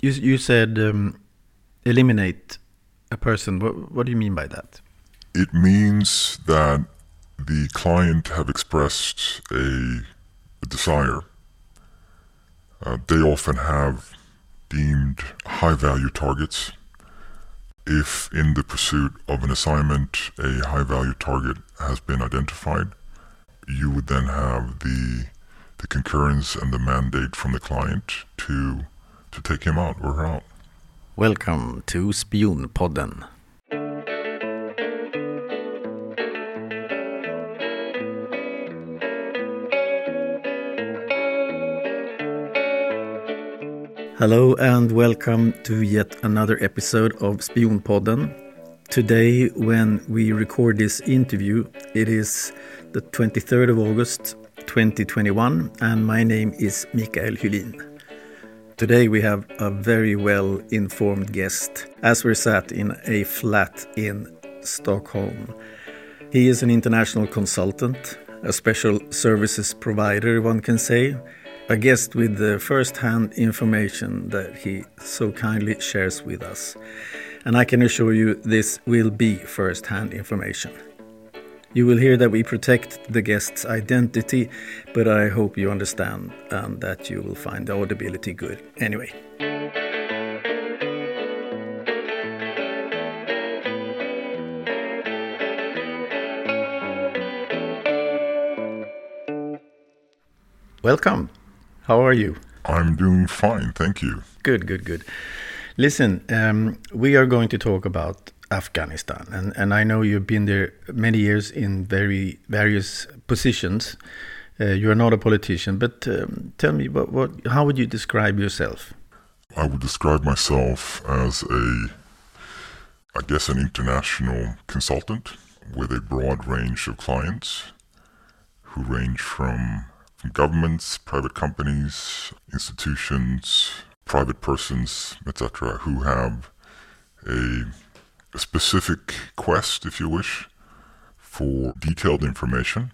You, you said um, eliminate a person. What, what do you mean by that? It means that the client have expressed a, a desire. Uh, they often have deemed high value targets. If in the pursuit of an assignment a high value target has been identified, you would then have the the concurrence and the mandate from the client to to take him out or her out. Welcome to Spionpodden. Hello and welcome to yet another episode of Spionpodden. Today, when we record this interview, it is the 23rd of August 2021, and my name is Mikael Hylin. Today, we have a very well informed guest as we're sat in a flat in Stockholm. He is an international consultant, a special services provider, one can say, a guest with the first hand information that he so kindly shares with us. And I can assure you this will be first hand information. You will hear that we protect the guest's identity, but I hope you understand and that you will find the audibility good anyway. Welcome. How are you? I'm doing fine, thank you. Good, good, good. Listen, um, we are going to talk about Afghanistan, and, and I know you've been there many years in very various positions. Uh, you are not a politician, but um, tell me, what, what, how would you describe yourself? I would describe myself as a, I guess, an international consultant with a broad range of clients who range from, from governments, private companies, institutions, private persons, etc., who have a, a specific quest, if you wish, for detailed information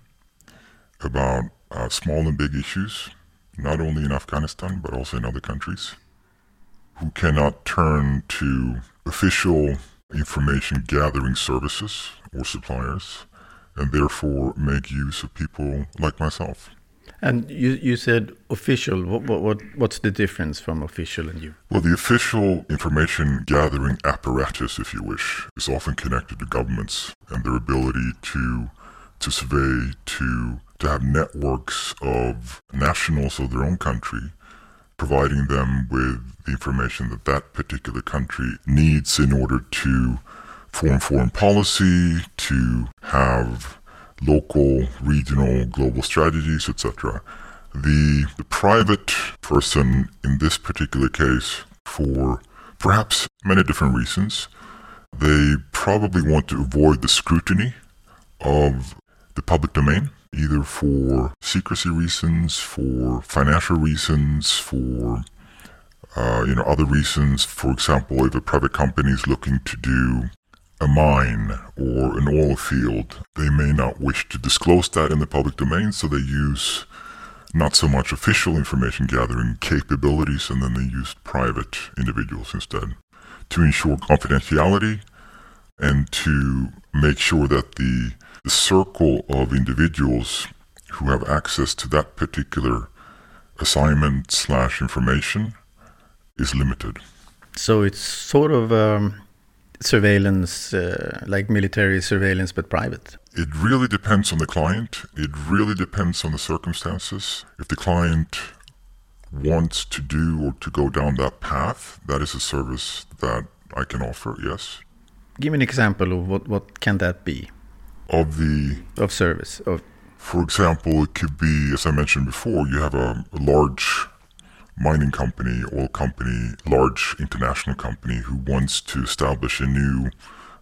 about uh, small and big issues, not only in Afghanistan but also in other countries, who cannot turn to official information gathering services or suppliers, and therefore make use of people like myself. And you, you said official. What, what, what, what's the difference from official and you? Well, the official information gathering apparatus, if you wish, is often connected to governments and their ability to to survey, to to have networks of nationals of their own country, providing them with the information that that particular country needs in order to form foreign policy, to have local, regional, global strategies, etc. The, the private person in this particular case, for perhaps many different reasons, they probably want to avoid the scrutiny of the public domain, either for secrecy reasons, for financial reasons, for uh, you know other reasons. For example, if a private company is looking to do a mine or an oil field, they may not wish to disclose that in the public domain, so they use not so much official information gathering capabilities and then they use private individuals instead to ensure confidentiality and to make sure that the, the circle of individuals who have access to that particular assignment slash information is limited. So it's sort of um, surveillance, uh, like military surveillance, but private? It really depends on the client. It really depends on the circumstances. If the client wants to do or to go down that path, that is a service that I can offer, yes. Give me an example of what, what can that be? Of the... Of service? Of For example, it could be, as I mentioned before, you have a, a large mining company, oil company, large international company who wants to establish a new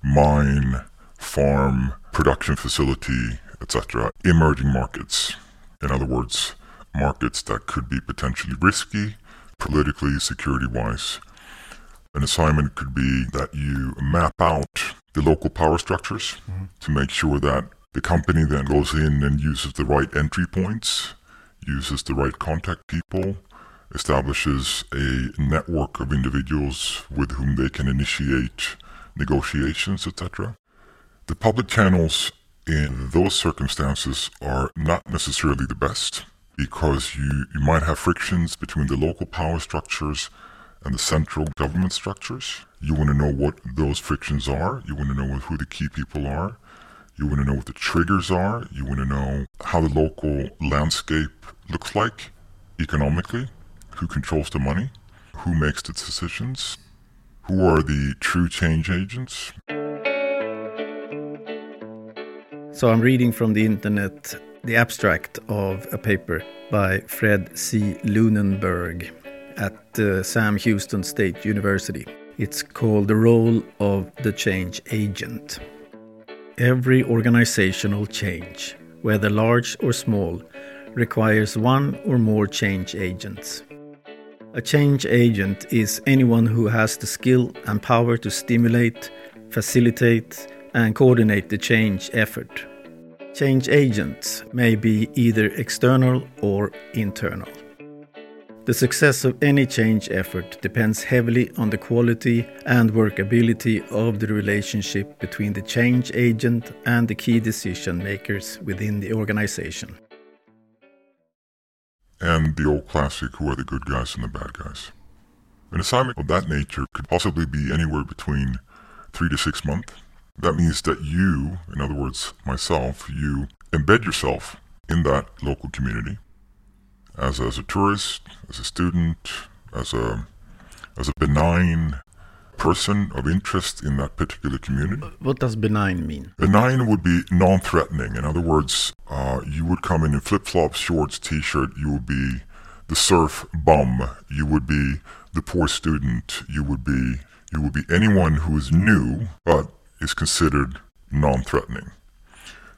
mine, farm, production facility, etc. Emerging markets. In other words, markets that could be potentially risky, politically, security wise. An assignment could be that you map out the local power structures mm-hmm. to make sure that the company then goes in and uses the right entry points, uses the right contact people, establishes a network of individuals with whom they can initiate negotiations, etc. The public channels in those circumstances are not necessarily the best because you, you might have frictions between the local power structures and the central government structures. You want to know what those frictions are. You want to know who the key people are. You want to know what the triggers are. You want to know how the local landscape looks like economically, who controls the money, who makes the decisions, who are the true change agents. So I'm reading from the internet the abstract of a paper by Fred C. Lunenburg at uh, Sam Houston State University. It's called The Role of the Change Agent. Every organizational change, whether large or small, requires one or more change agents. A change agent is anyone who has the skill and power to stimulate, facilitate, and coordinate the change effort. Change agents may be either external or internal. The success of any change effort depends heavily on the quality and workability of the relationship between the change agent and the key decision makers within the organization. And the old classic who are the good guys and the bad guys? An assignment of that nature could possibly be anywhere between three to six months. That means that you, in other words, myself, you embed yourself in that local community as as a tourist, as a student, as a as a benign person of interest in that particular community. What does benign mean? Benign would be non-threatening. In other words, uh, you would come in in flip-flops, shorts, t-shirt. You would be the surf bum. You would be the poor student. You would be you would be anyone who is new but is considered non-threatening.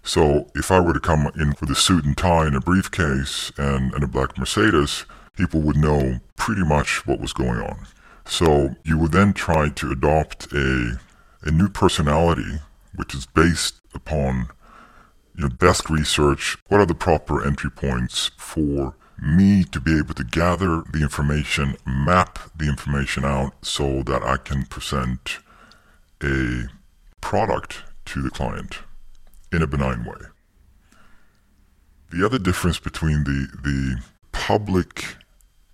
So if I were to come in with a suit and tie and a briefcase and, and a black Mercedes, people would know pretty much what was going on. So you would then try to adopt a, a new personality, which is based upon your know, desk research. What are the proper entry points for me to be able to gather the information, map the information out so that I can present a product to the client in a benign way. The other difference between the, the public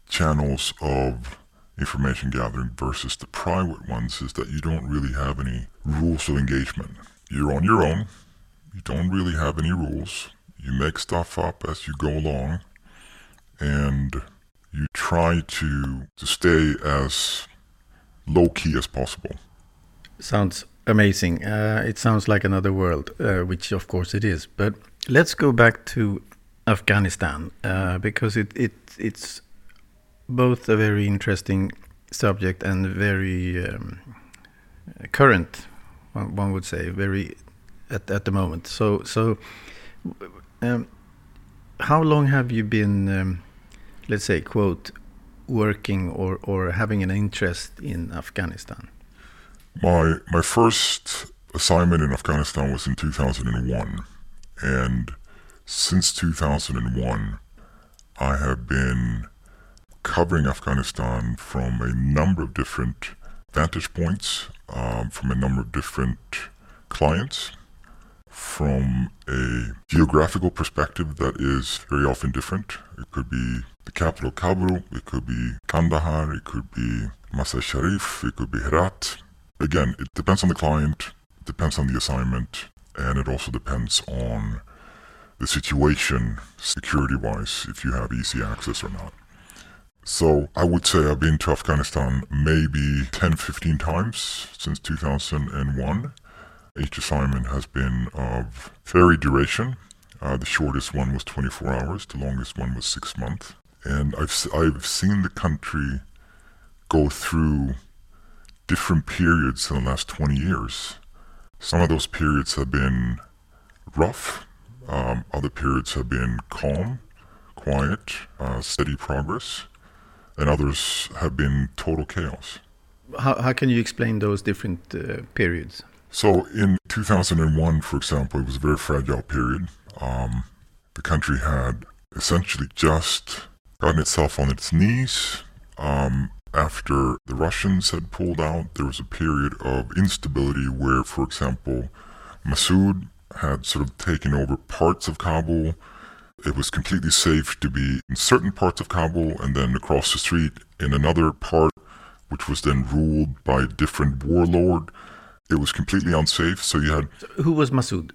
channels of information gathering versus the private ones is that you don't really have any rules of engagement. You're on your own. You don't really have any rules. You make stuff up as you go along and you try to, to stay as low key as possible. Sounds amazing. Uh, it sounds like another world, uh, which of course it is. But let's go back to Afghanistan uh, because it, it it's both a very interesting subject and very um, current. One, would say very at at the moment. So so. Um, how long have you been, um, let's say, quote, working or, or having an interest in Afghanistan? My my first assignment in Afghanistan was in 2001, and since 2001, I have been covering Afghanistan from a number of different vantage points, um, from a number of different clients, from a geographical perspective that is very often different. It could be the capital Kabul, it could be Kandahar, it could be Mazar Sharif, it could be Herat, again, it depends on the client, it depends on the assignment, and it also depends on the situation security wise, if you have easy access or not. So I would say I've been to Afghanistan maybe 10, 15 times since 2001. Each assignment has been of varied duration. Uh, the shortest one was 24 hours, the longest one was six months. And I've, I've seen the country go through different periods in the last 20 years. Some of those periods have been rough, um, other periods have been calm, quiet, uh, steady progress, and others have been total chaos. How, how can you explain those different uh, periods? So, in 2001, for example, it was a very fragile period. Um, the country had essentially just gotten itself on its knees. Um, after the Russians had pulled out, there was a period of instability where, for example, Massoud had sort of taken over parts of Kabul. It was completely safe to be in certain parts of Kabul and then across the street in another part, which was then ruled by a different warlord. It was completely unsafe. So you had. Who was Masood?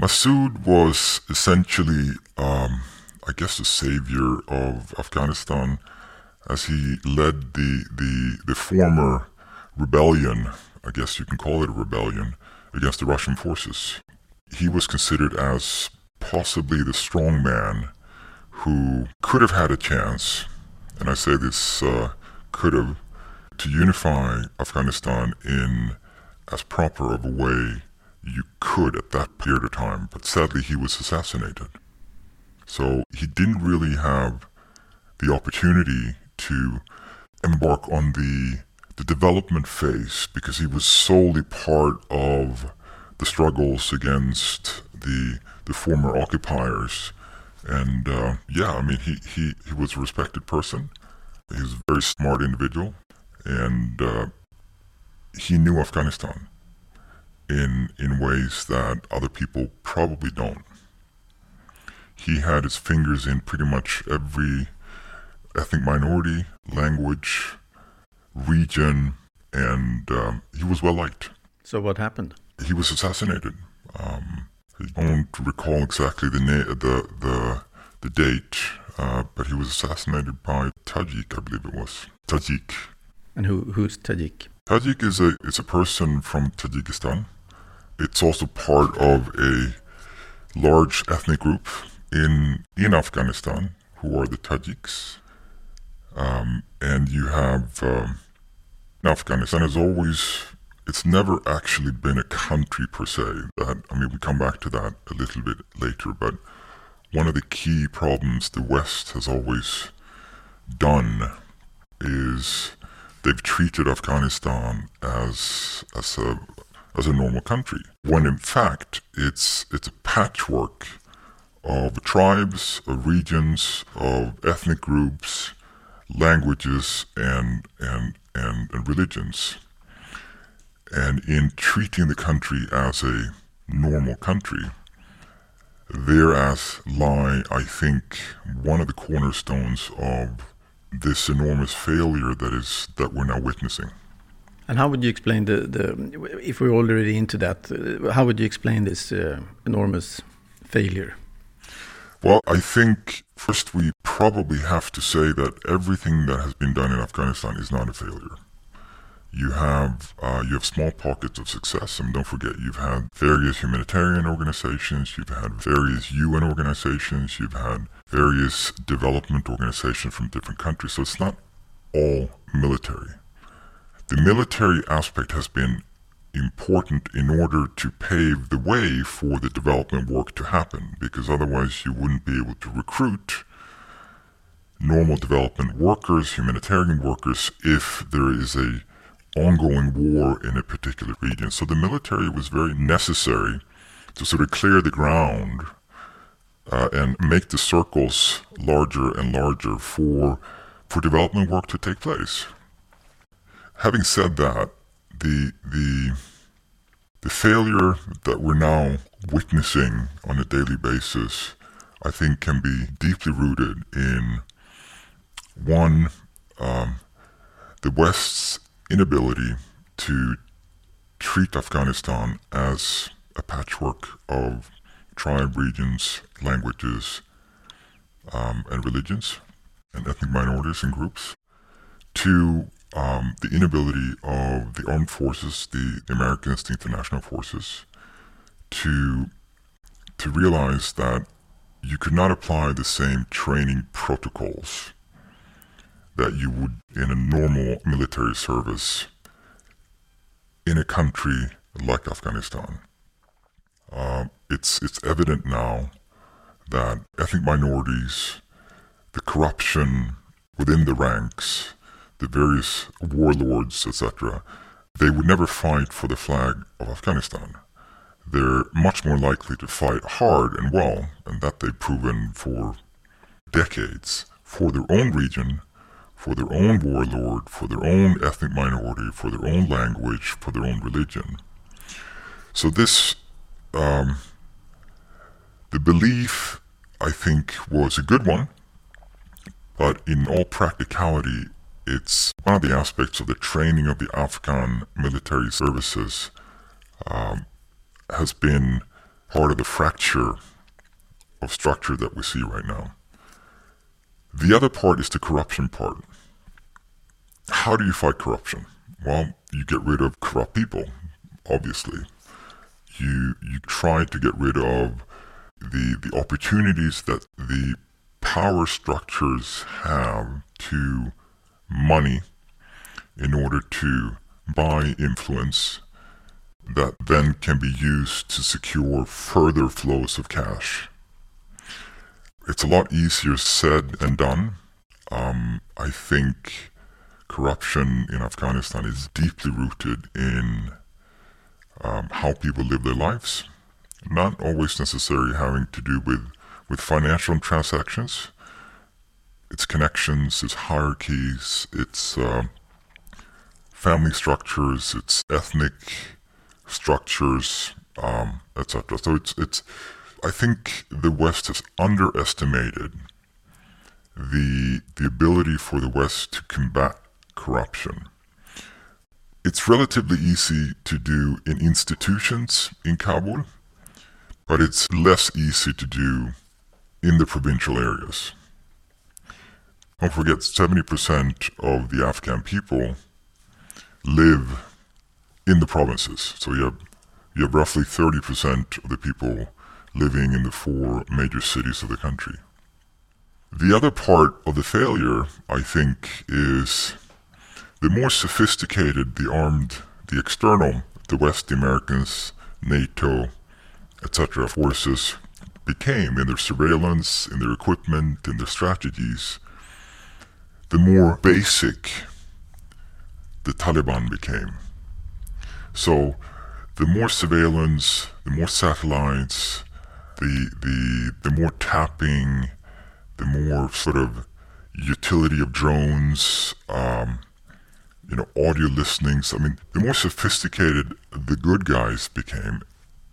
Masood was essentially, um, I guess, the savior of Afghanistan as he led the, the, the former rebellion, I guess you can call it a rebellion, against the Russian forces. He was considered as possibly the strong man who could have had a chance, and I say this uh, could have, to unify Afghanistan in as proper of a way you could at that period of time, but sadly he was assassinated. So he didn't really have the opportunity to embark on the the development phase because he was solely part of the struggles against the the former occupiers. And uh, yeah, I mean, he, he, he was a respected person. He was a very smart individual, and uh, he knew Afghanistan in in ways that other people probably don't. He had his fingers in pretty much every ethnic minority, language, region, and um, he was well liked. So what happened? He was assassinated. Um, I don't recall exactly the na- the the the date, uh, but he was assassinated by Tajik, I believe it was Tajik. And who who's Tajik? Tajik is a is a person from Tajikistan. It's also part of a large ethnic group in in Afghanistan who are the Tajiks. Um, and you have um, Afghanistan has always it's never actually been a country per se. That I mean, we come back to that a little bit later, but one of the key problems the West has always done is they've treated Afghanistan as as a as a normal country, when in fact it's it's a patchwork of tribes, of regions, of ethnic groups, languages, and and and, and religions. And in treating the country as a normal country, thereas lie, I think, one of the cornerstones of this enormous failure that is that we're now witnessing. And how would you explain the, the if we're already into that, uh, how would you explain this uh, enormous failure? Well, I think first we probably have to say that everything that has been done in Afghanistan is not a failure. You have uh, you have small pockets of success, and don't forget you've had various humanitarian organizations, you've had various UN organizations, you've had various development organizations from different countries. So it's not all military. The military aspect has been important in order to pave the way for the development work to happen, because otherwise you wouldn't be able to recruit normal development workers, humanitarian workers, if there is a ongoing war in a particular region. So the military was very necessary to sort of clear the ground uh, and make the circles larger and larger for for development work to take place. Having said that, the the the failure that we're now witnessing on a daily basis, I think, can be deeply rooted in one um, the West's inability to treat Afghanistan as a patchwork of tribe regions, languages, um, and religions, and ethnic minorities and groups. To um, the inability of the armed forces, the Americans, the international forces, to to realize that you could not apply the same training protocols that you would in a normal military service in a country like Afghanistan. Uh, it's it's evident now that ethnic minorities, the corruption within the ranks, the various warlords, etc., they would never fight for the flag of Afghanistan. They're much more likely to fight hard and well, and that they've proven for decades, for their own region, for their own warlord, for their own ethnic minority, for their own language, for their own religion. So this, um, the belief, I think, was a good one, but in all practicality, it's one of the aspects of the training of the Afghan military services um, has been part of the fracture of structure that we see right now. The other part is the corruption part. How do you fight corruption? Well, you get rid of corrupt people, obviously. You you try to get rid of the the opportunities that the power structures have to money in order to buy influence that then can be used to secure further flows of cash. It's a lot easier said than done. Um, I think corruption in Afghanistan is deeply rooted in um, how people live their lives, not always necessarily having to do with, with financial transactions. It's connections, it's hierarchies, it's uh, family structures, it's ethnic structures, um, etc. So it's it's. I think the West has underestimated the the ability for the West to combat corruption. It's relatively easy to do in institutions in Kabul, but it's less easy to do in the provincial areas. Don't forget, 70% of the Afghan people live in the provinces. So you have, you have roughly 30% of the people living in the four major cities of the country. The other part of the failure, I think, is the more sophisticated the armed, the external, the West, Americans, NATO, etc. forces became in their surveillance, in their equipment, in their strategies, the more basic the Taliban became. So the more surveillance, the more satellites, the the the more tapping, the more sort of utility of drones, um, you know, audio listenings. I mean, the more sophisticated the good guys became,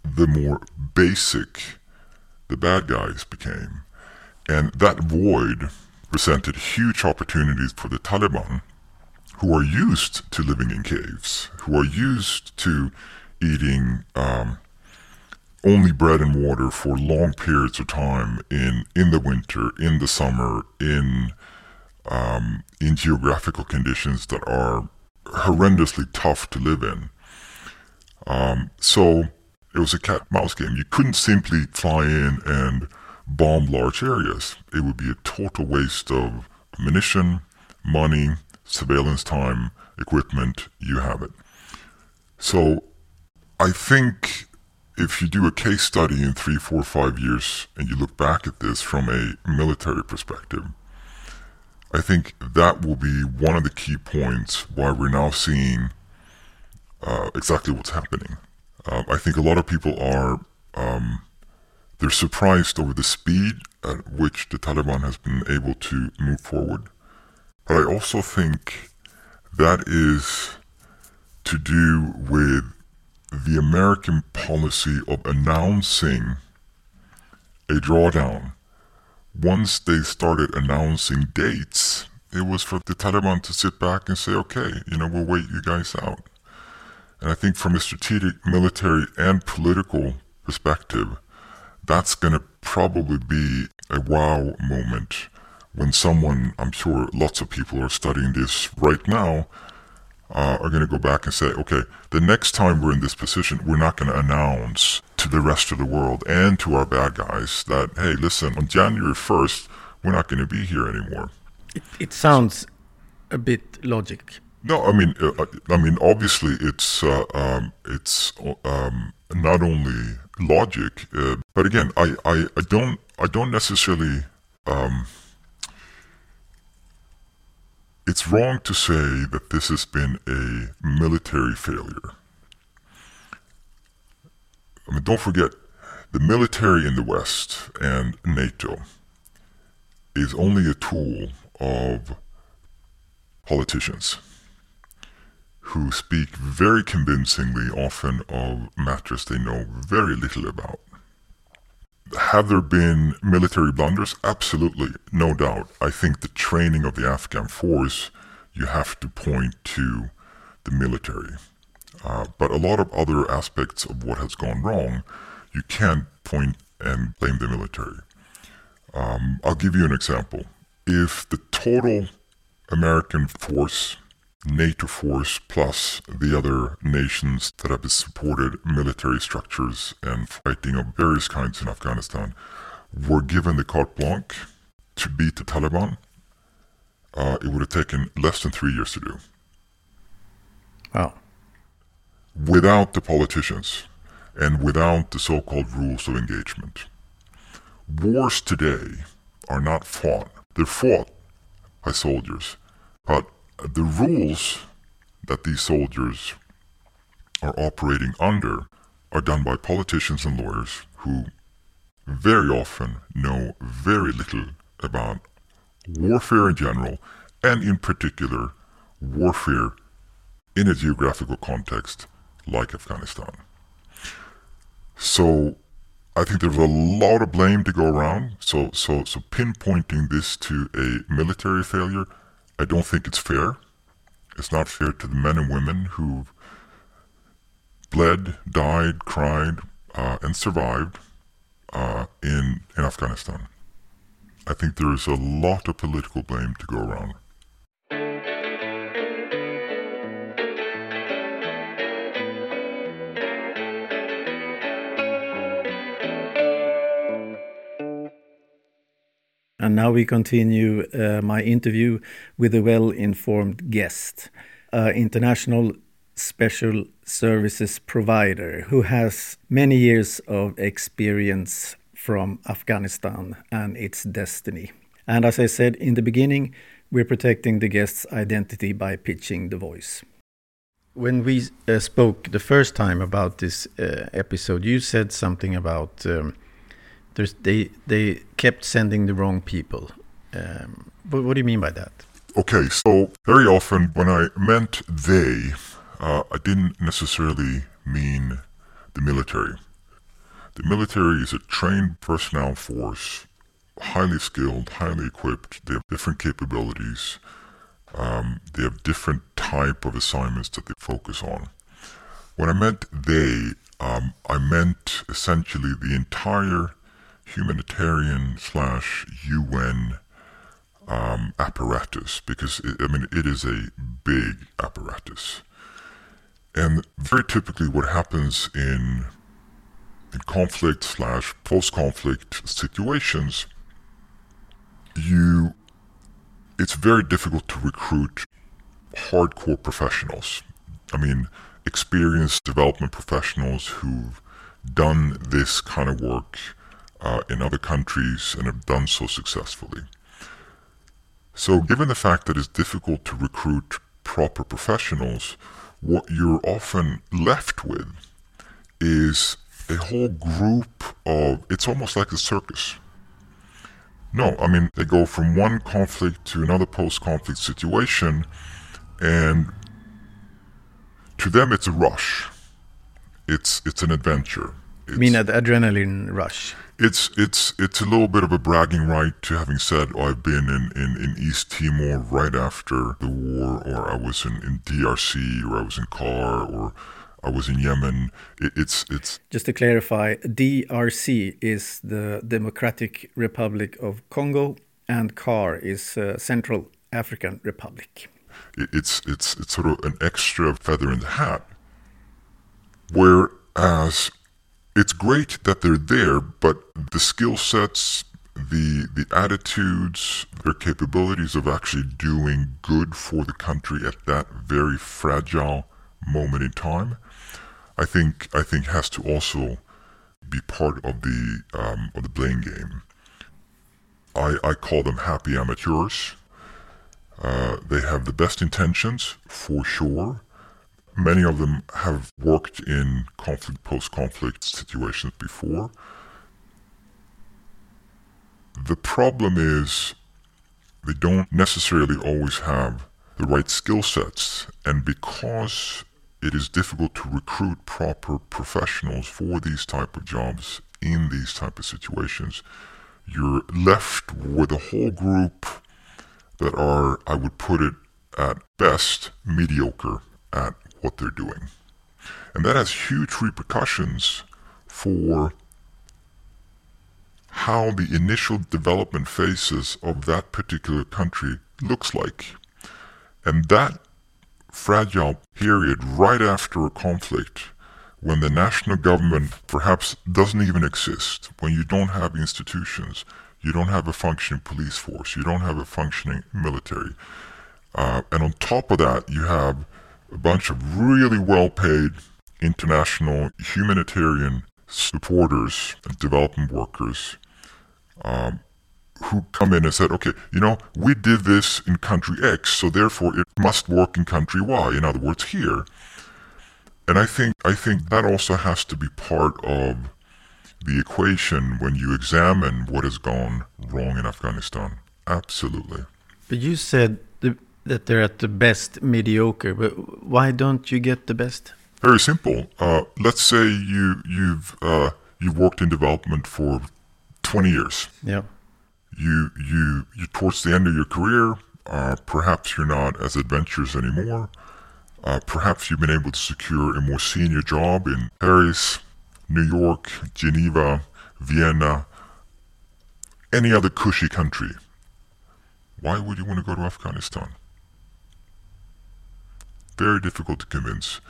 the more basic the bad guys became. And that void presented huge opportunities for the Taliban, who are used to living in caves, who are used to eating um, only bread and water for long periods of time in in the winter, in the summer, in um, in geographical conditions that are horrendously tough to live in. Um, so it was a cat mouse game. You couldn't simply fly in and bomb large areas. It would be a total waste of ammunition, money, surveillance time, equipment. You have it. So I think if you do a case study in three, four, five years and you look back at this from a military perspective, I think that will be one of the key points why we're now seeing uh, exactly what's happening. Uh, I think a lot of people are um, they're surprised over the speed at which the Taliban has been able to move forward. But I also think that is to do with the American policy of announcing a drawdown. Once they started announcing dates, it was for the Taliban to sit back and say, okay, you know, we'll wait you guys out. And I think from a strategic, military, and political perspective, that's going to probably be a wow moment when someone, I'm sure lots of people are studying this right now, uh, are going to go back and say, okay, the next time we're in this position, we're not going to announce to the rest of the world and to our bad guys that, hey, listen, on January 1st, we're not going to be here anymore. It, it sounds a bit logic. No, I mean, uh, uh, I mean, obviously, it's uh, um, it's um, not only logic, uh, but again, I, I, I don't I don't necessarily um, it's wrong to say that this has been a military failure. I mean, don't forget, the military in the West and NATO is only a tool of politicians who speak very convincingly often of matters they know very little about. Have there been military blunders? Absolutely, no doubt. I think the training of the Afghan force, you have to point to the military. Uh, but a lot of other aspects of what has gone wrong, you can't point and blame the military. Um, I'll give you an example. If the total American force, NATO force, plus the other nations that have supported military structures and fighting of various kinds in Afghanistan were given the carte blanche to beat the Taliban, uh, it would have taken less than three years to do. Wow. Without the politicians and without the so called rules of engagement. Wars today are not fought, they're fought by soldiers, but the rules that these soldiers are operating under are done by politicians and lawyers who very often know very little about warfare in general, and in particular, warfare in a geographical context like Afghanistan. So I think there's a lot of blame to go around. So so so pinpointing this to a military failure, I don't think it's fair. It's not fair to the men and women who've bled, died, cried, uh, and survived uh, in in Afghanistan. I think there is a lot of political blame to go around. And now we continue uh, my interview with a well informed guest, an international special services provider who has many years of experience from Afghanistan and its destiny. And as I said in the beginning, we're protecting the guest's identity by pitching the voice. When we uh, spoke the first time about this uh, episode, you said something about um, they they kept sending the wrong people. Um, but what do you mean by that? Okay, so very often when I meant they, uh, I didn't necessarily mean the military. The military is a trained personnel force, highly skilled, highly equipped. They have different capabilities. Um, they have different type of assignments that they focus on. When I meant they, um, I meant essentially the entire humanitarian slash UN um, apparatus because it, I mean it is a big apparatus, and very typically what happens in in conflict slash post-conflict situations, you it's very difficult to recruit hardcore professionals. I mean, experienced development professionals who've done this kind of work uh, in other countries and have done so successfully. So, given the fact that it's difficult to recruit proper professionals, what you're often left with is a whole group of it's almost like a circus. No, I mean they go from one conflict to another post-conflict situation, and to them it's a rush. It's it's an adventure. It's, mean an adrenaline rush? It's it's it's a little bit of a bragging right to having said oh, I've been in, in, in East Timor right after the war, or I was in, in DRC, or I was in CAR, or I was in Yemen. It, it's it's just to clarify, DRC is the Democratic Republic of Congo, and CAR is uh, Central African Republic. It, it's it's it's sort of an extra feather in the hat. Whereas it's great that they're there, but the skill sets, the the attitudes, their capabilities of actually doing good for the country at that very fragile moment in time I think I think has to also be part of the um, of the blame game. I I call them happy amateurs. Uh, they have the best intentions for sure. Many of them have worked in conflict post conflict situations before. The problem is they don't necessarily always have the right skill sets. And because it is difficult to recruit proper professionals for these type of jobs in these type of situations, you're left with a whole group that are, I would put it at best, mediocre at what they're doing. And that has huge repercussions for how the initial development phases of that particular country looks like. And that fragile period right after a conflict when the national government perhaps doesn't even exist, when you don't have institutions, you don't have a functioning police force, you don't have a functioning military. Uh, and on top of that, you have a bunch of really well paid international humanitarian supporters and development workers um, who come in and said, okay, you know, we did this in country X, so therefore it must work in country Y, in other words, here. And I think I think that also has to be part of the equation when you examine what has gone wrong in Afghanistan. Absolutely. But you said that they're at the best mediocre, but why don't you get the best? Very simple. Uh, let's say you you've uh, you've worked in development for twenty years. Yeah. You you you towards the end of your career, uh, perhaps you're not as adventurous anymore. Uh, perhaps you've been able to secure a more senior job in Paris, New York, Geneva, Vienna, any other cushy country. Why would you want to go to Afghanistan? Very difficult to convince.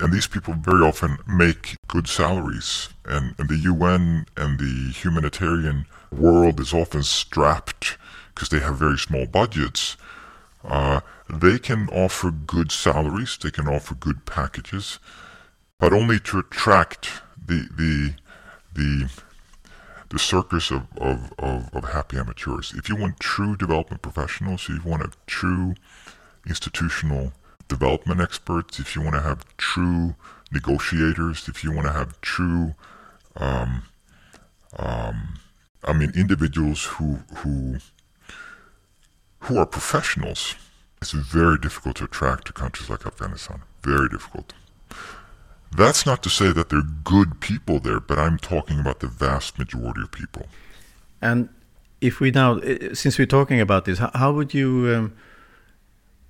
And these people very often make good salaries. And, and the UN and the humanitarian world is often strapped because they have very small budgets. Uh, they can offer good salaries, they can offer good packages, but only to attract the the the the circus of, of, of, of happy amateurs. If you want true development professionals, if you want a true institutional development experts, if you want to have true negotiators, if you want to have true, um, um, I mean, individuals who who who are professionals, it's very difficult to attract to countries like Afghanistan. Very difficult. That's not to say that they're good people there, but I'm talking about the vast majority of people. And if we now, since we're talking about this, how would you um,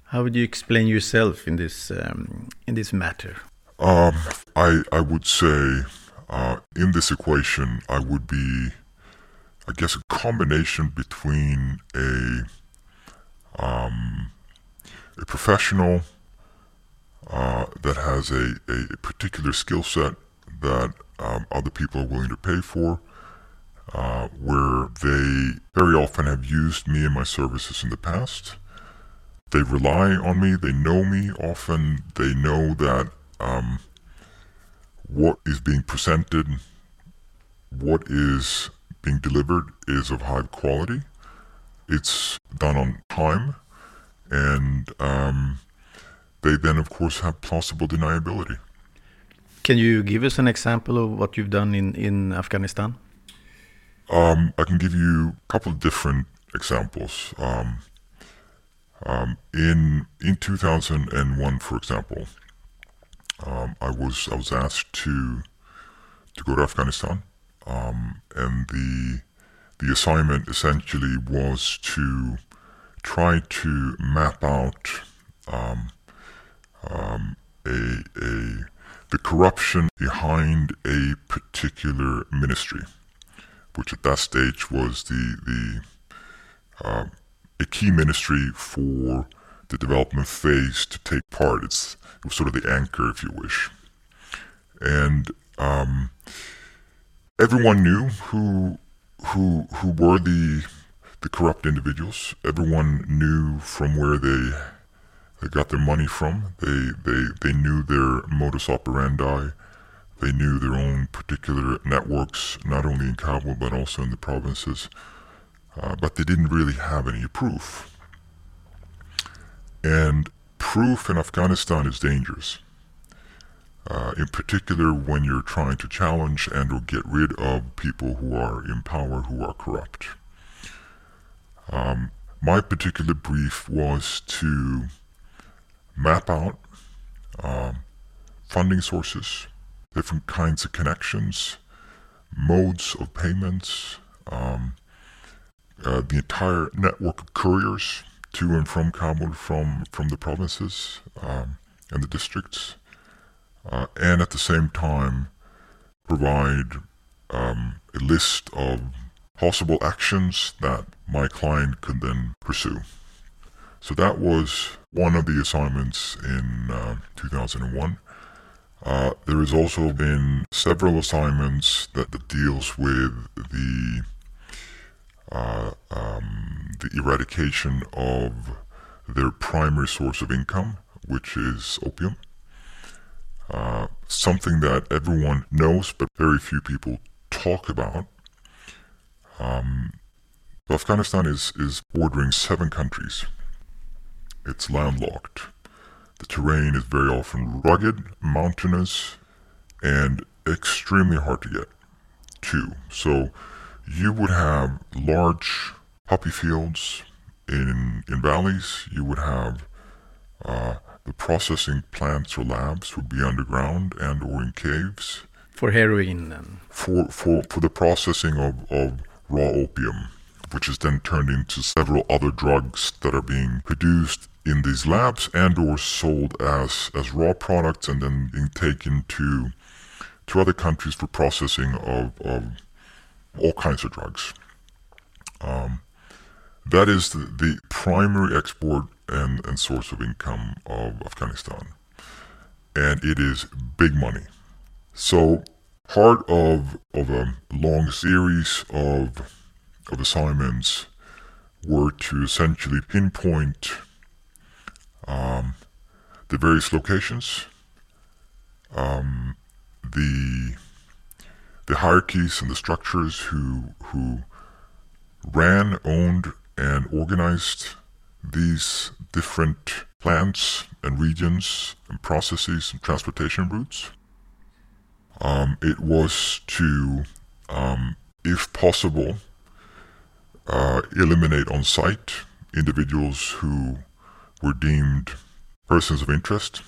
how would you explain yourself in this um, in this matter? Um, I I would say uh, in this equation I would be, I guess, a combination between a um, a professional uh, that has a, a particular skill set that um, other people are willing to pay for, uh, where they very often have used me and my services in the past. They rely on me, they know me, often they know that um, what is being presented, what is being delivered is of high quality. It's done on time, and um, they then, of course, have plausible deniability. Can you give us an example of what you've done in, in Afghanistan? Um, I can give you a couple of different examples. Um, um, in in 2001, for example, um, I was I was asked to to go to Afghanistan, um, and the the assignment essentially was to try to map out um, um, a, a the corruption behind a particular ministry, which at that stage was the the uh, a key ministry for the development phase to take part. It's it was sort of the anchor, if you wish, and um, everyone knew who who who were the the corrupt individuals. Everyone knew from where they they got their money from. They they they knew their modus operandi. They knew their own particular networks, not only in Kabul but also in the provinces. Uh, but they didn't really have any proof. And proof in Afghanistan is dangerous. Uh, in particular when you're trying to challenge and or get rid of people who are in power who are corrupt. Um, my particular brief was to map out um, funding sources, different kinds of connections, modes of payments, um, uh, the entire network of couriers to and from Kabul from, from the provinces um, and the districts, uh, and at the same time provide um, a list of possible actions that my client could then pursue. So that was one of the assignments in uh, 2001. Uh, there has also been several assignments that, that deals with the uh, um, the eradication of their primary source of income, which is opium. Uh, something that everyone knows, but very few people talk about. Um, Afghanistan is, is bordering seven countries. It's landlocked. The terrain is very often rugged, mountainous, and extremely hard to get to. So you would have large poppy fields in, in valleys. You would have uh, the processing plants or labs would be underground and or in caves. For heroin then? For, for, for the processing of, of raw opium, which is then turned into several other drugs that are being produced in these labs and or sold as, as raw products and then being taken to, to other countries for processing of, of all kinds of drugs. Um, that is the, the primary export and, and source of income of Afghanistan. And it is big money. So part of, of a long series of, of assignments were to essentially pinpoint um, the various locations, um, the the hierarchies and the structures who who ran, owned, and organized these different plants and regions and processes and transportation routes. Um, it was to, um, if possible, uh, eliminate on site individuals who were deemed persons of interest,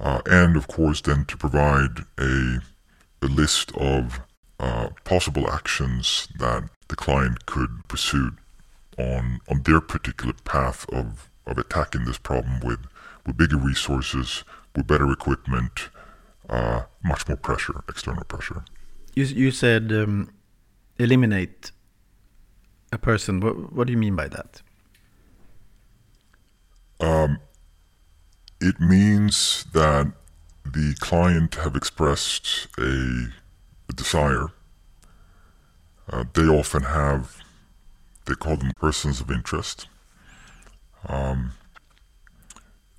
uh, and of course, then to provide a, a list of uh, possible actions that the client could pursue on on their particular path of, of attacking this problem with, with bigger resources, with better equipment, uh, much more pressure, external pressure. You, you said um, eliminate a person. What, what do you mean by that? Um, it means that the client have expressed a, a desire. Uh, they often have, they call them persons of interest. Um,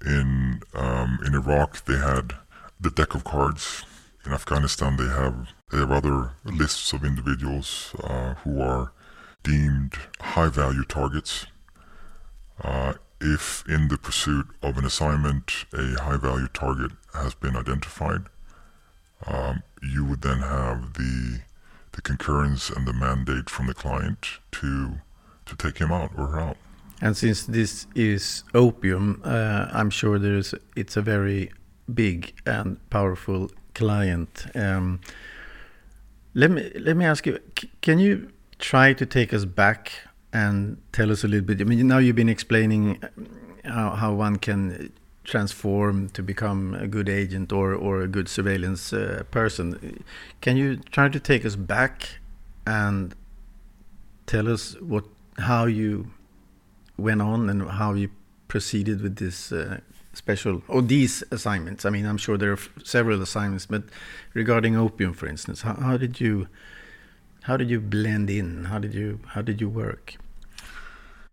in um, in Iraq, they had the deck of cards. In Afghanistan, they have they have other lists of individuals uh, who are deemed high value targets. Uh, if in the pursuit of an assignment a high value target has been identified, um, you would then have the the concurrence and the mandate from the client to to take him out or her out. And since this is opium, uh, I'm sure there's it's a very big and powerful client. Um, let me let me ask you: Can you try to take us back and tell us a little bit? I mean, now you've been explaining uh, how, how one can transform to become a good agent or or a good surveillance uh, person. Can you try to take us back and tell us what how you went on and how you proceeded with this uh, special or these assignments? I mean, I'm sure there are several assignments, but regarding opium, for instance, how, how did you how did you blend in? How did you how did you work?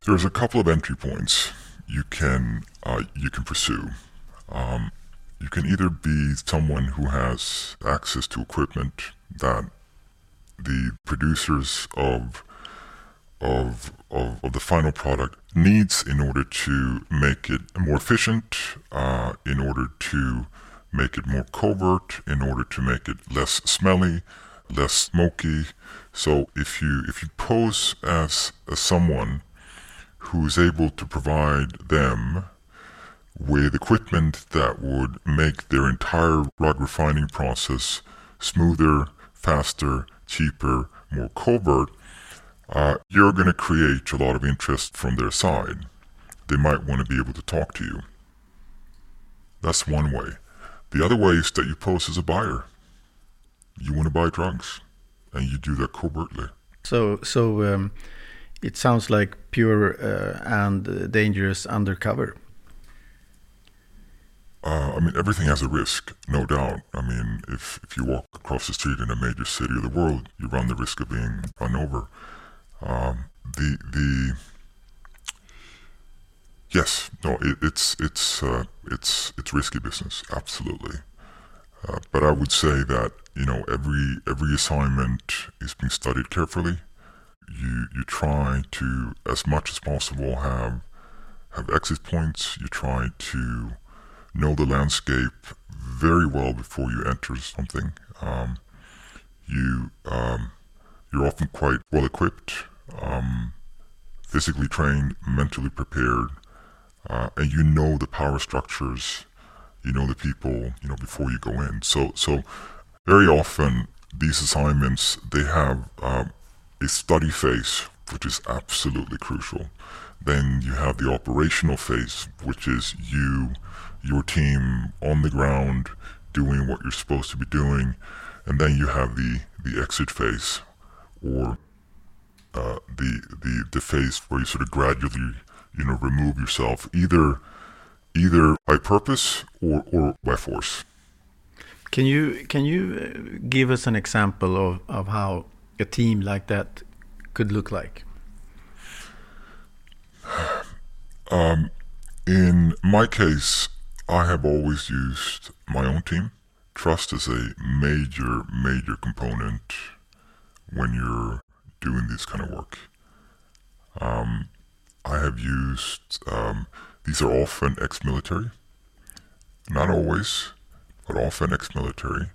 There's a couple of entry points you can uh, you can pursue. Um, you can either be someone who has access to equipment that the producers of of, of, of the final product needs in order to make it more efficient, uh, in order to make it more covert, in order to make it less smelly, less smoky. So if you if you pose as, as someone who is able to provide them with equipment that would make their entire rug refining process smoother, faster, cheaper, more covert, uh, you're going to create a lot of interest from their side. They might want to be able to talk to you. That's one way. The other way is that you pose as a buyer. You want to buy drugs, and you do that covertly. So, so um, it sounds like pure uh, and dangerous undercover. Uh, I mean, everything has a risk, no doubt. I mean, if, if you walk across the street in a major city of the world, you run the risk of being run over. Um, the the yes, no, it, it's it's uh, it's it's risky business, absolutely. Uh, but I would say that you know every every assignment is being studied carefully. You you try to as much as possible have have exit points. You try to know the landscape very well before you enter something. Um, you um, you're often quite well equipped, um, physically trained, mentally prepared, uh, and you know the power structures. You know the people. You know before you go in. So so very often these assignments they have um, a study phase, which is absolutely crucial. Then you have the operational phase, which is you your team on the ground doing what you're supposed to be doing, and then you have the the exit phase, or uh, the the the phase where you sort of gradually you know remove yourself either either by purpose or or by force. Can you can you uh, give us an example of, of how a team like that could look like? Um, in my case, I have always used my own team. Trust is a major, major component when you're doing this kind of work. Um, I have used, um, these are often ex military. Not always, but often ex military.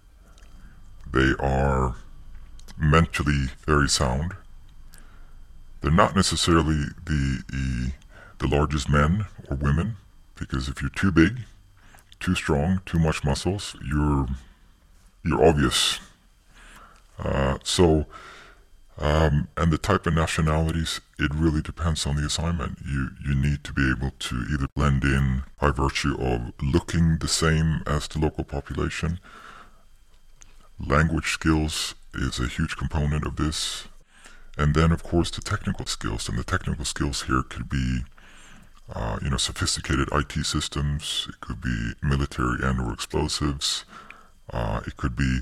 They are mentally very sound. They're not necessarily the, the, the largest men or women, because if you're too big, too strong, too much muscles, you're you're obvious. Uh, so, um, and the type of nationalities, it really depends on the assignment. You you need to be able to either blend in by virtue of looking the same as the local population. Language skills is a huge component of this. And then, of course, the technical skills. And the technical skills here could be uh, you know, sophisticated IT systems. It could be military and/or explosives. Uh, it could be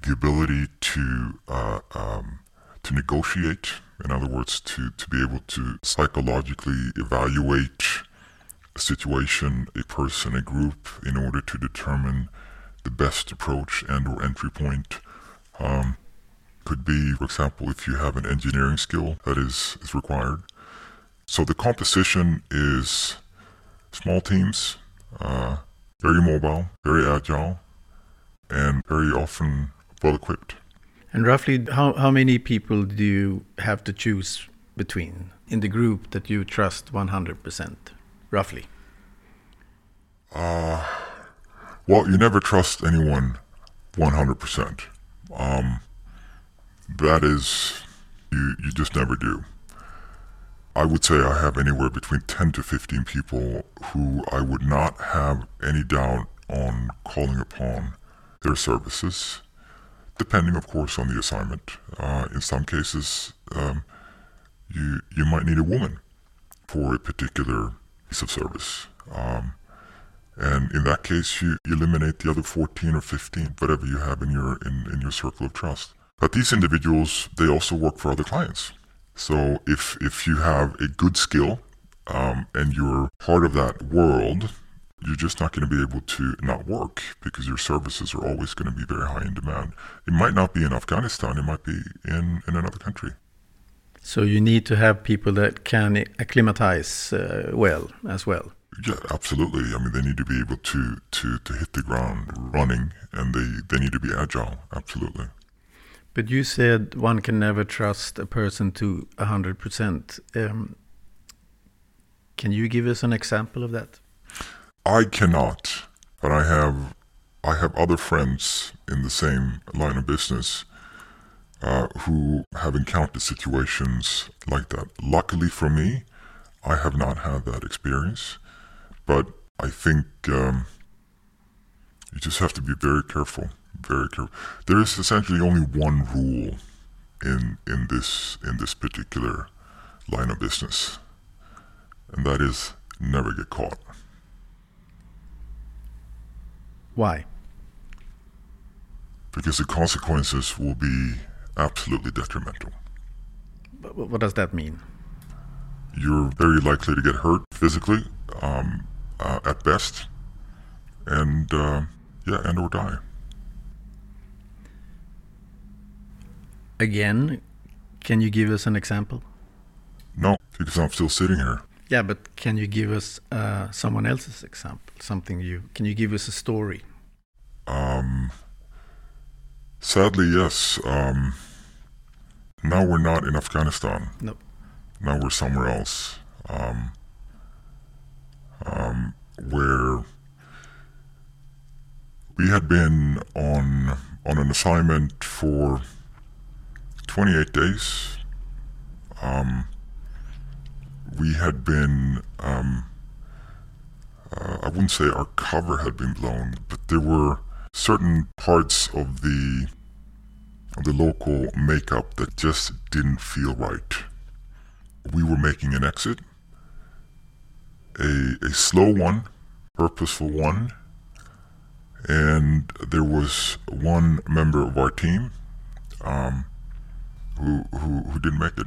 the ability to uh, um, to negotiate. In other words, to to be able to psychologically evaluate a situation, a person, a group, in order to determine the best approach and/or entry point. Um, could be, for example, if you have an engineering skill that is, is required. So the composition is small teams, uh, very mobile, very agile, and very often well equipped. And roughly, how, how many people do you have to choose between in the group that you trust 100%, roughly? Uh, well, you never trust anyone 100%. Um, that is, you, you just never do. I would say I have anywhere between 10 to 15 people who I would not have any doubt on calling upon their services, depending, of course, on the assignment. Uh, in some cases, um, you, you might need a woman for a particular piece of service. Um, and in that case, you eliminate the other 14 or 15, whatever you have in your, in, in your circle of trust. But these individuals, they also work for other clients. So if if you have a good skill um, and you're part of that world, you're just not going to be able to not work because your services are always going to be very high in demand. It might not be in Afghanistan, it might be in, in another country. So you need to have people that can acclimatize uh, well as well. Yeah, absolutely. I mean, they need to be able to, to, to hit the ground running and they, they need to be agile. Absolutely. But you said one can never trust a person to 100%. Um, Can you give us an example of that? I cannot, but I have I have other friends in the same line of business uh, who have encountered situations like that. Luckily for me, I have not had that experience, but I think um, you just have to be very careful. Very careful. There is essentially only one rule in in this in this particular line of business, and that is never get caught. Why? Because the consequences will be absolutely detrimental. But what does that mean? You're very likely to get hurt physically, um, uh, at best, and uh, yeah, and or die. Again, can you give us an example? No, because I'm still sitting here. Yeah, but can you give us uh, someone else's example? Something you can you give us a story? Um, sadly, yes. Um, now we're not in Afghanistan. No. Now we're somewhere else. Um, um, where we had been on on an assignment for 28 days. Um, we had been, um, uh, I wouldn't say our cover had been blown, but there were certain parts of the of the local makeup that just didn't feel right. We were making an exit, a, a slow one, purposeful one, and there was one member of our team um, who, who, who didn't make it.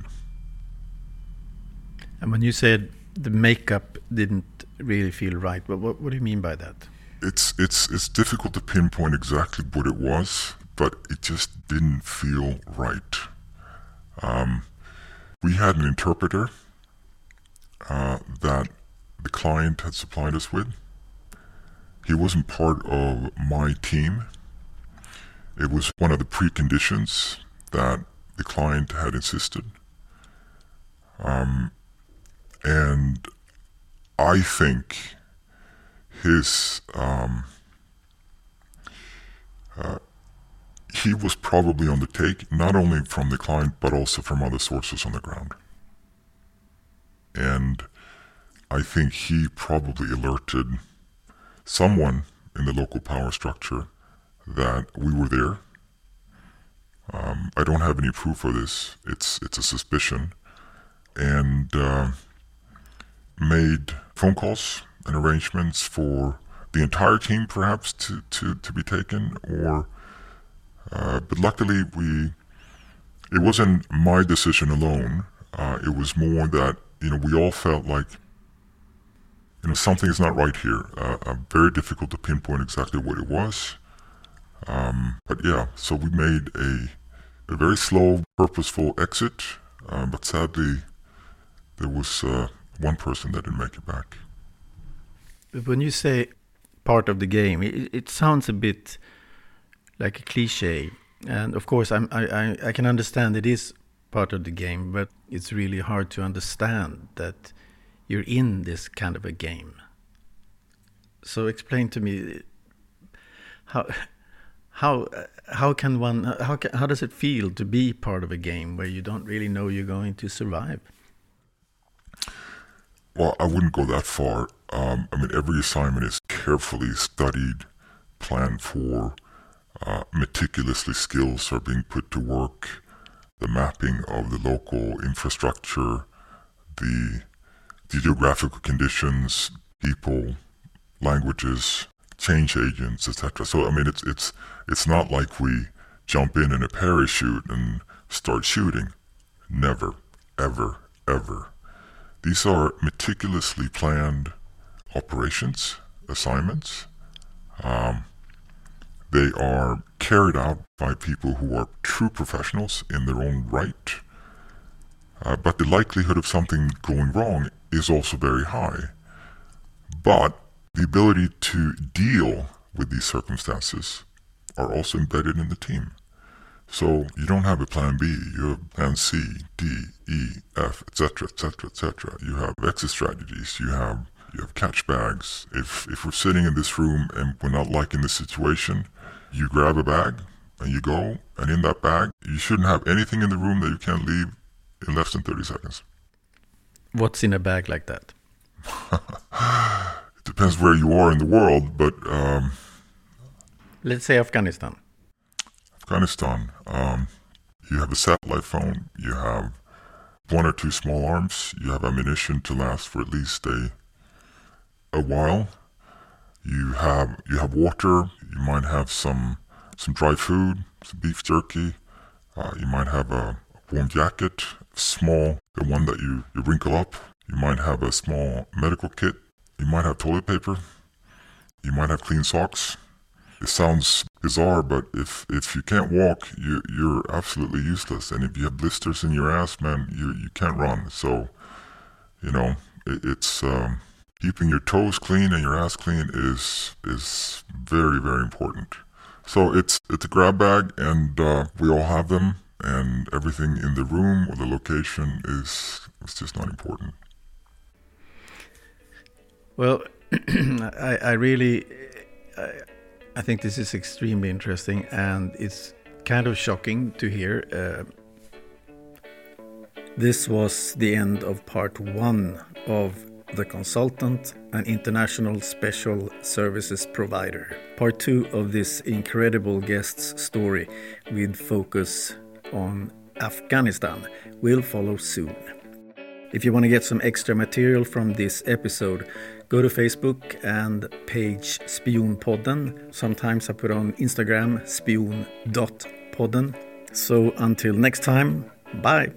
And when you said the makeup didn't really feel right, But what, what do you mean by that? It's, it's, it's difficult to pinpoint exactly what it was, but it just didn't feel right. Um, we had an interpreter uh, that the client had supplied us with. He wasn't part of my team. It was one of the preconditions that the client had insisted. Um, and I think his um, uh, he was probably on the take, not only from the client but also from other sources on the ground. And I think he probably alerted someone in the local power structure that we were there. Um, I don't have any proof for this. It's it's a suspicion, and uh, made phone calls and arrangements for the entire team, perhaps to to, to be taken. Or, uh, but luckily we, it wasn't my decision alone. Uh, it was more that you know we all felt like you know something is not right here. Uh, very difficult to pinpoint exactly what it was. Um, but yeah, so we made a a very slow, purposeful exit, uh, but sadly, there was uh, one person that didn't make it back. When you say part of the game, it, it sounds a bit like a cliche. And of course, I'm, I, I, I can understand it is part of the game, but it's really hard to understand that you're in this kind of a game. So explain to me how how how can one how can, how does it feel to be part of a game where you don't really know you're going to survive? Well, I wouldn't go that far. Um, I mean, every assignment is carefully studied, planned for. Uh, meticulously, skills are being put to work. The mapping of the local infrastructure, the, the geographical conditions, people, languages, change agents, etc. So I mean, it's it's it's not like we jump in in a parachute and start shooting. Never, ever, ever. These are meticulously planned operations, assignments. Um, they are carried out by people who are true professionals in their own right. Uh, but the likelihood of something going wrong is also very high. But the ability to deal with these circumstances are also embedded in the team. So you don't have a plan B. You have plan C, D, E, F, etc., etc., etc. You have exit strategies. You have you have catch bags. If if we're sitting in this room and we're not liking the situation, you grab a bag and you go. And in that bag, you shouldn't have anything in the room that you can't leave in less than thirty seconds. What's in a bag like that? it depends where you are in the world, but um, let's say Afghanistan. Afghanistan, um, you have a satellite phone, you have one or two small arms, you have ammunition to last for at least a a while. You have you have water. You might have some some dry food, some beef jerky. Uh, you might have a warm jacket, small, the one that you, you wrinkle up. You might have a small medical kit. You might have toilet paper. You might have clean socks. It sounds bizarre, but if if you can't walk, you you're absolutely useless. And if you have blisters in your ass, man, you you can't run. So, you know, it, it's um, keeping your toes clean and your ass clean is is very very important. So it's it's a grab bag, and uh, we all have them, and everything in the room or the location is is just not important. Well, I, I really. I think this is extremely interesting and it's kind of shocking to hear. Uh, this was the end of part one of The Consultant, an international special services provider. Part two of this incredible guest's story with focus on Afghanistan will follow soon. If you want to get some extra material from this episode, go to Facebook and page Spionpodden. Sometimes I put on Instagram spion.podden. So until next time, bye.